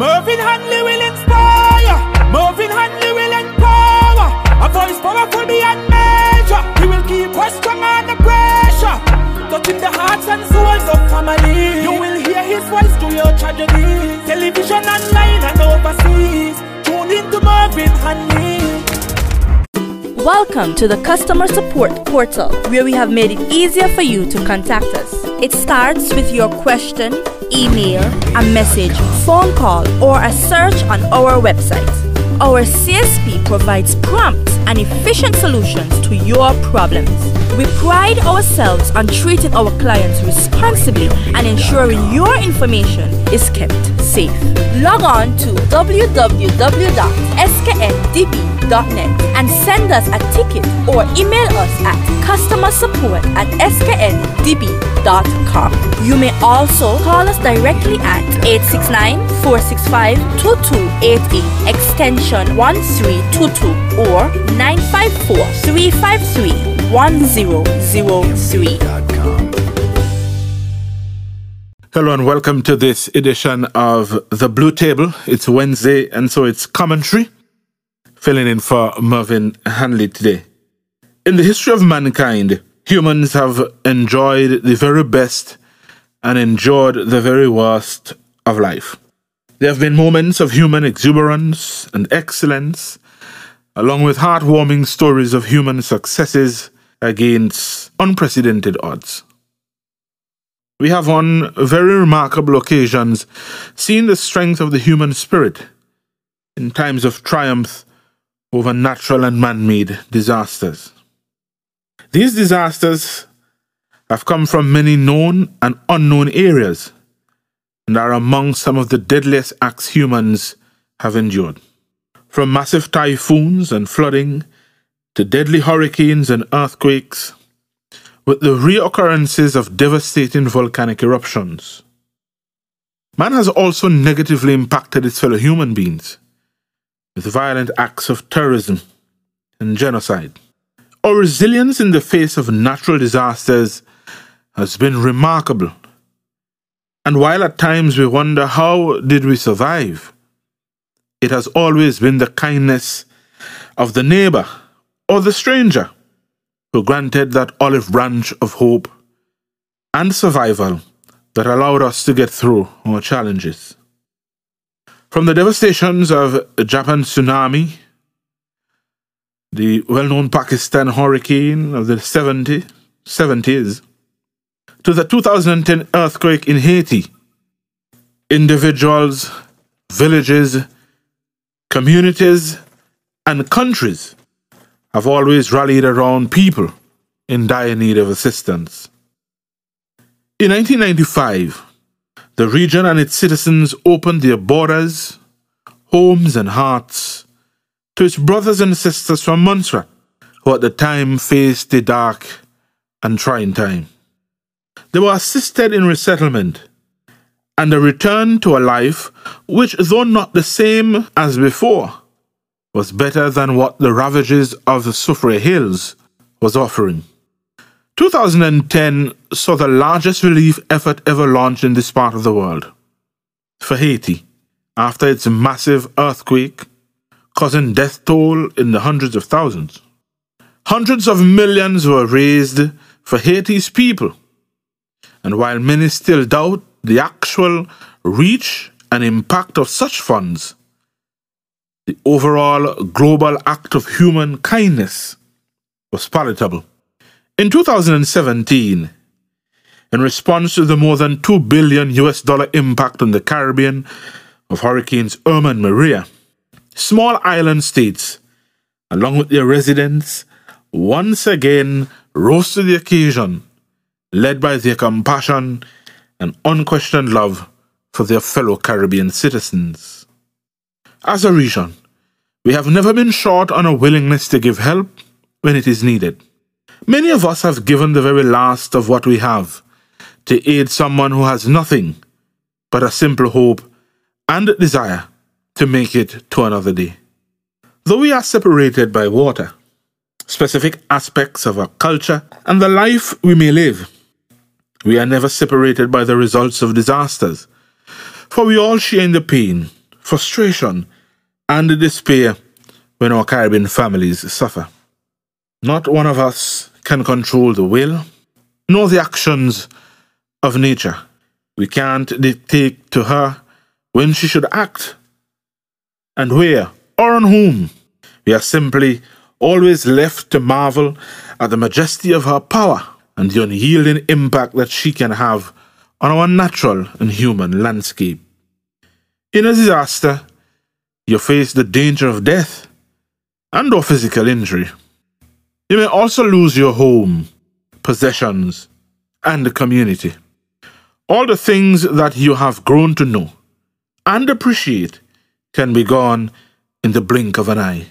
Mervin will inspire. Mervin will empower. A voice powerful beyond measure. He will keep us strong under pressure. Touching the hearts and souls of family. You will hear his voice through your tragedy. Television online and overseas. Tune into Mervin Hanley. Welcome to the customer support portal where we have made it easier for you to contact us. It starts with your question, email, a message, phone call, or a search on our website. Our CSP provides prompt and efficient solutions to your problems. We pride ourselves on treating our clients responsibly and ensuring your information is kept safe. Log on to www.skndb.net and send us a ticket or email us at customer support at skndb.com. You may also call us directly at 869 465 2288 extension 1322 or 954 353 1003. Hello and welcome to this edition of The Blue Table. It's Wednesday and so it's commentary. Filling in for Mervin Hanley today. In the history of mankind, humans have enjoyed the very best and endured the very worst of life. There have been moments of human exuberance and excellence, along with heartwarming stories of human successes against unprecedented odds. We have on very remarkable occasions seen the strength of the human spirit in times of triumph over natural and man made disasters. These disasters have come from many known and unknown areas and are among some of the deadliest acts humans have endured. From massive typhoons and flooding to deadly hurricanes and earthquakes, with the reoccurrences of devastating volcanic eruptions. Man has also negatively impacted its fellow human beings with violent acts of terrorism and genocide. Our resilience in the face of natural disasters has been remarkable. And while at times we wonder how did we survive, it has always been the kindness of the neighbor or the stranger who granted that olive branch of hope and survival that allowed us to get through our challenges. From the devastations of Japan tsunami, the well-known Pakistan hurricane of the 70, 70s, to the 2010 earthquake in Haiti, individuals, villages, communities, and countries have always rallied around people in dire need of assistance. In 1995, the region and its citizens opened their borders, homes, and hearts to its brothers and sisters from Montserrat, who at the time faced a dark and trying time. They were assisted in resettlement and a return to a life which, though not the same as before, was better than what the ravages of the Soufriere Hills was offering. 2010 saw the largest relief effort ever launched in this part of the world. For Haiti, after its massive earthquake, causing death toll in the hundreds of thousands. Hundreds of millions were raised for Haiti's people. And while many still doubt the actual reach and impact of such funds, the overall global act of human kindness was palatable. In 2017, in response to the more than 2 billion US dollar impact on the Caribbean of Hurricanes Irma and Maria, small island states, along with their residents, once again rose to the occasion, led by their compassion and unquestioned love for their fellow Caribbean citizens. As a region, we have never been short on a willingness to give help when it is needed. Many of us have given the very last of what we have to aid someone who has nothing but a simple hope and desire to make it to another day. Though we are separated by water, specific aspects of our culture, and the life we may live, we are never separated by the results of disasters, for we all share in the pain frustration, and the despair when our Caribbean families suffer. Not one of us can control the will nor the actions of nature. We can't dictate to her when she should act and where or on whom. We are simply always left to marvel at the majesty of her power and the unyielding impact that she can have on our natural and human landscape. In a disaster, you face the danger of death and or physical injury. You may also lose your home, possessions, and the community. All the things that you have grown to know and appreciate can be gone in the blink of an eye.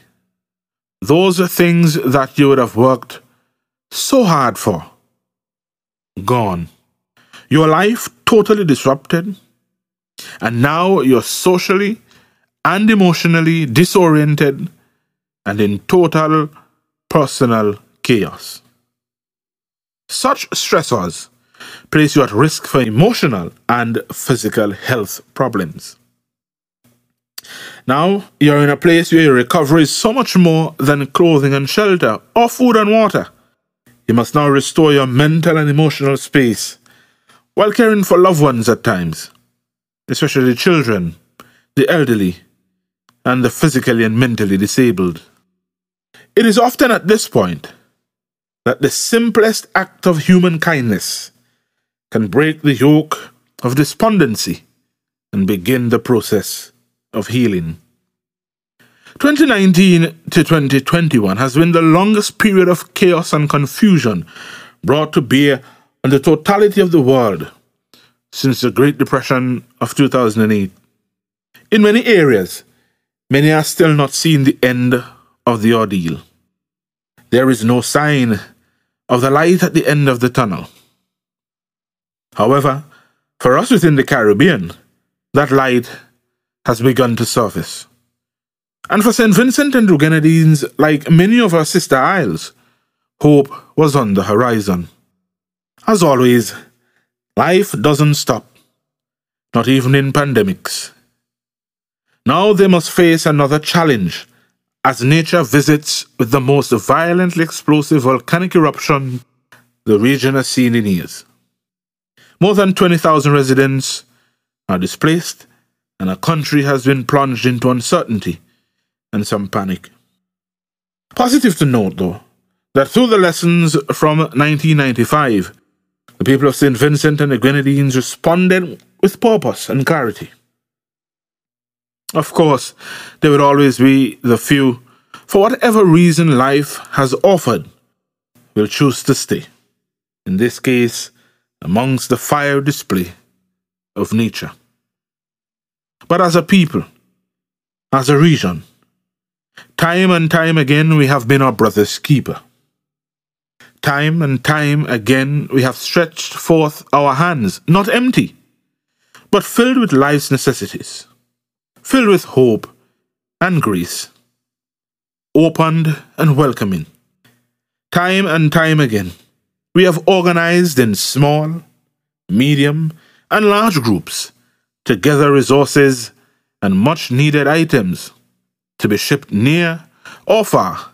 Those are things that you would have worked so hard for. Gone. Your life totally disrupted, and now you're socially and emotionally disoriented and in total personal chaos. Such stressors place you at risk for emotional and physical health problems. Now you're in a place where your recovery is so much more than clothing and shelter or food and water. You must now restore your mental and emotional space while caring for loved ones at times, especially children, the elderly, and the physically and mentally disabled. It is often at this point that the simplest act of human kindness can break the yoke of despondency and begin the process of healing. 2019 to 2021 has been the longest period of chaos and confusion brought to bear on the totality of the world since the Great Depression of 2008. In many areas, many are still not seeing the end of the ordeal. There is no sign of the light at the end of the tunnel. However, for us within the Caribbean, that light has begun to surface. And for St. Vincent and the Grenadines, like many of our sister isles, hope was on the horizon. As always, life doesn't stop, not even in pandemics. Now they must face another challenge as nature visits with the most violently explosive volcanic eruption the region has seen in years. More than 20,000 residents are displaced and a country has been plunged into uncertainty and some panic. Positive to note, though, that through the lessons from 1995, the people of St. Vincent and the Grenadines responded with purpose and clarity. Of course, there will always be the few, for whatever reason life has offered, will choose to stay. In this case, amongst the fire display of nature but as a people, as a region. Time and time again we have been our brother's keeper. Time and time again we have stretched forth our hands, not empty, but filled with life's necessities, filled with hope and grace, opened and welcoming. Time and time again we have organized in small, medium, and large groups to gather resources and much needed items to be shipped near or far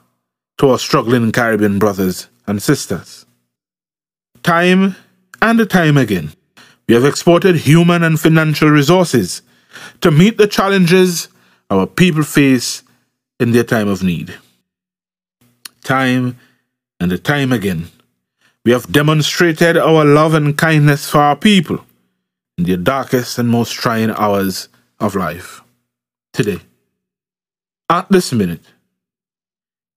to our struggling Caribbean brothers and sisters. Time and time again, we have exported human and financial resources to meet the challenges our people face in their time of need. Time and time again, we have demonstrated our love and kindness for our people in the darkest and most trying hours of life. Today, Uh, at this minute,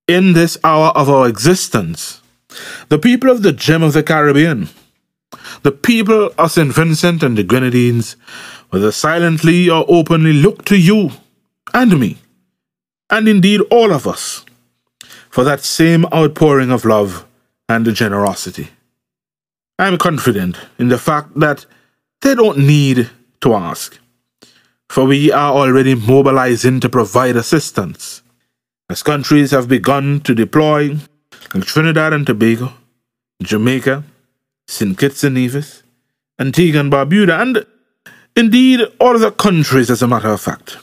in this hour of our existence, the people of the gem of the Caribbean, the people of St. Vincent and the Grenadines, whether silently or openly, look to you and me, and indeed all of us, for that same outpouring of love and generosity. I am confident in the fact that they don't need to ask, for we are already mobilizing to provide assistance. As countries have begun to deploy, like Trinidad and Tobago, Jamaica, St. Kitts and Nevis, Antigua and Barbuda, and indeed all other countries as a matter of fact.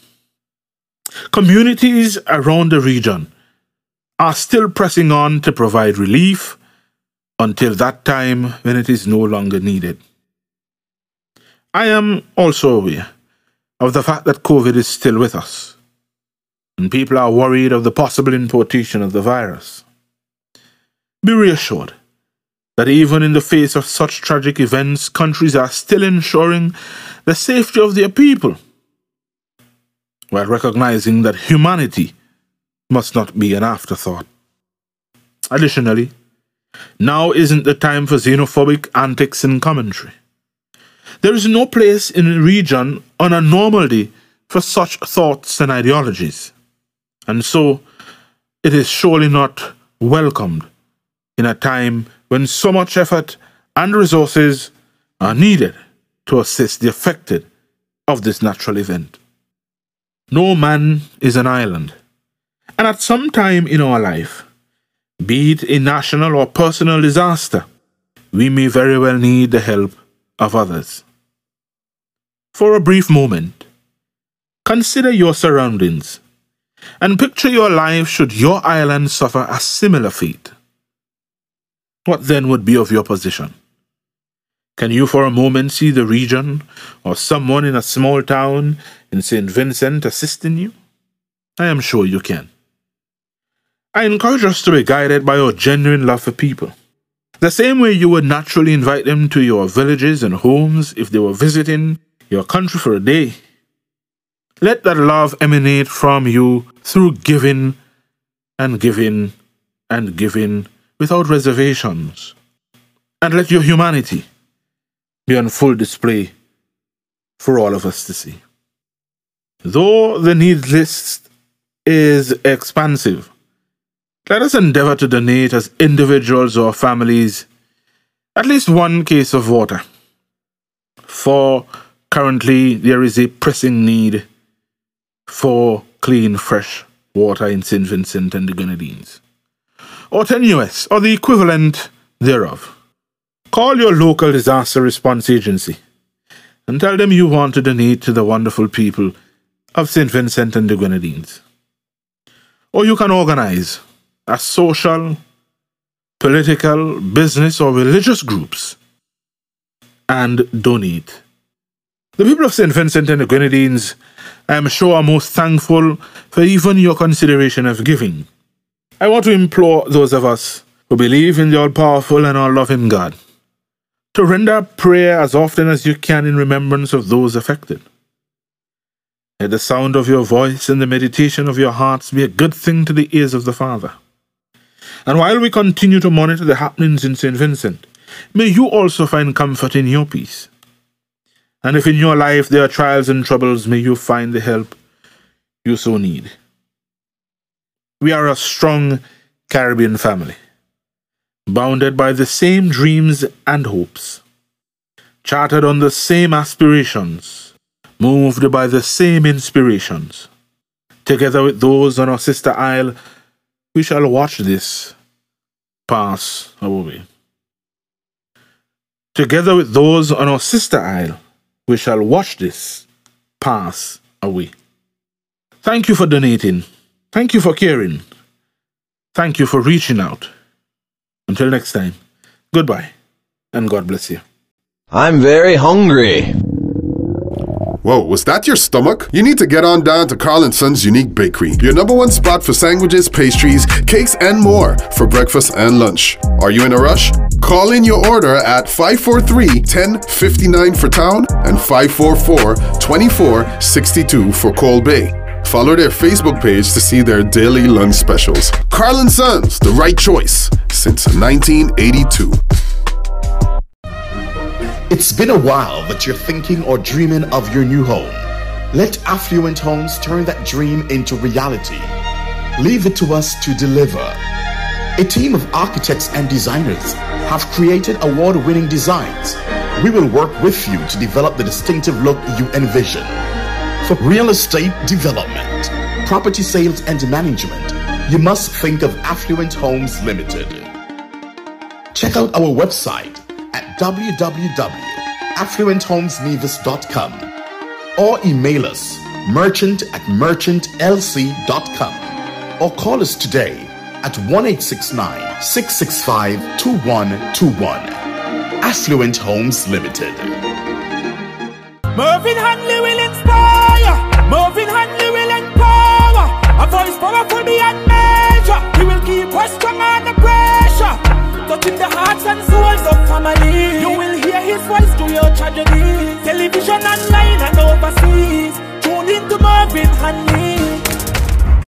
Communities around the region are still pressing on to provide relief until that time when it is no longer needed. I am also aware of the fact that COVID is still with us, and people are worried of the possible importation of the virus. Be reassured that even in the face of such tragic events, countries are still ensuring the safety of their people, while recognizing that humanity must not be an afterthought. Additionally, now isn't the time for xenophobic antics and commentary. There is no place in the region on a normal day for such thoughts and ideologies, and so it is surely not welcomed in a time when so much effort and resources are needed to assist the affected of this natural event. No man is an island, and at some time in our life, be it a national or personal disaster, we may very well need the help of others. For a brief moment, consider your surroundings and picture your life should your island suffer a similar fate. What then would be of your position? Can you for a moment see the region or someone in a small town in St. Vincent assisting you? I am sure you can. I encourage us to be guided by our genuine love for people. The same way you would naturally invite them to your villages and homes if they were visiting your country for a day. Let that love emanate from you through giving and giving and giving without reservations. And let your humanity be on full display for all of us to see. Though the need list is expansive, let us endeavor to donate as individuals or families at least one case of water. For currently there is a pressing need for clean, fresh water in St. Vincent and the Grenadines, or 10 US, or the equivalent thereof. Call your local disaster response agency and tell them you want to donate to the wonderful people of St. Vincent and the Grenadines. Or you can organize as social, political, business, or religious groups and donate. The people of St. Vincent and the Grenadines, I am sure, are most thankful for even your consideration of giving. I want to implore those of us who believe in the all powerful and all loving God to render prayer as often as you can in remembrance of those affected. Let the sound of your voice and the meditation of your hearts be a good thing to the ears of the Father. And while we continue to monitor the happenings in St. Vincent, may you also find comfort in your peace. And if in your life there are trials and troubles, may you find the help you so need. We are a strong Caribbean family, bounded by the same dreams and hopes, chartered on the same aspirations, moved by the same inspirations. Together with those on our sister isle, we shall watch this pass away. Together with those on our sister isle, we shall watch this pass away. Thank you for donating. Thank you for caring. Thank you for reaching out. Until next time, goodbye and God bless you. I'm very hungry. Whoa, was that your stomach? You need to get on down to Carl & Son's Unique Bakery, your number one spot for sandwiches, pastries, cakes, and more for breakfast and lunch. Are you in a rush? Call in your order at 543-1059 for town and 544-2462 for Cold Bay. Follow their Facebook page to see their daily lunch specials. Carl & Sons, the right choice since 1982. It's been a while that you're thinking or dreaming of your new home. Let Affluent Homes turn that dream into reality. Leave it to us to deliver. A team of architects and designers have created award winning designs. We will work with you to develop the distinctive look you envision. For real estate development, property sales, and management, you must think of Affluent Homes Limited. Check out our website at www.affluenthomesnevis.com or email us merchant at merchantlc.com or call us today at 1869 665 2121. Affluent Homes Limited. Mervin Hanley will inspire. Mervin Hanley will empower. A voice powerful beyond measure. He will keep us strong under pressure. Touching the hearts and souls of family. You will hear his voice through your tragedy. Television online and overseas. Tune in to Mervin Hanley.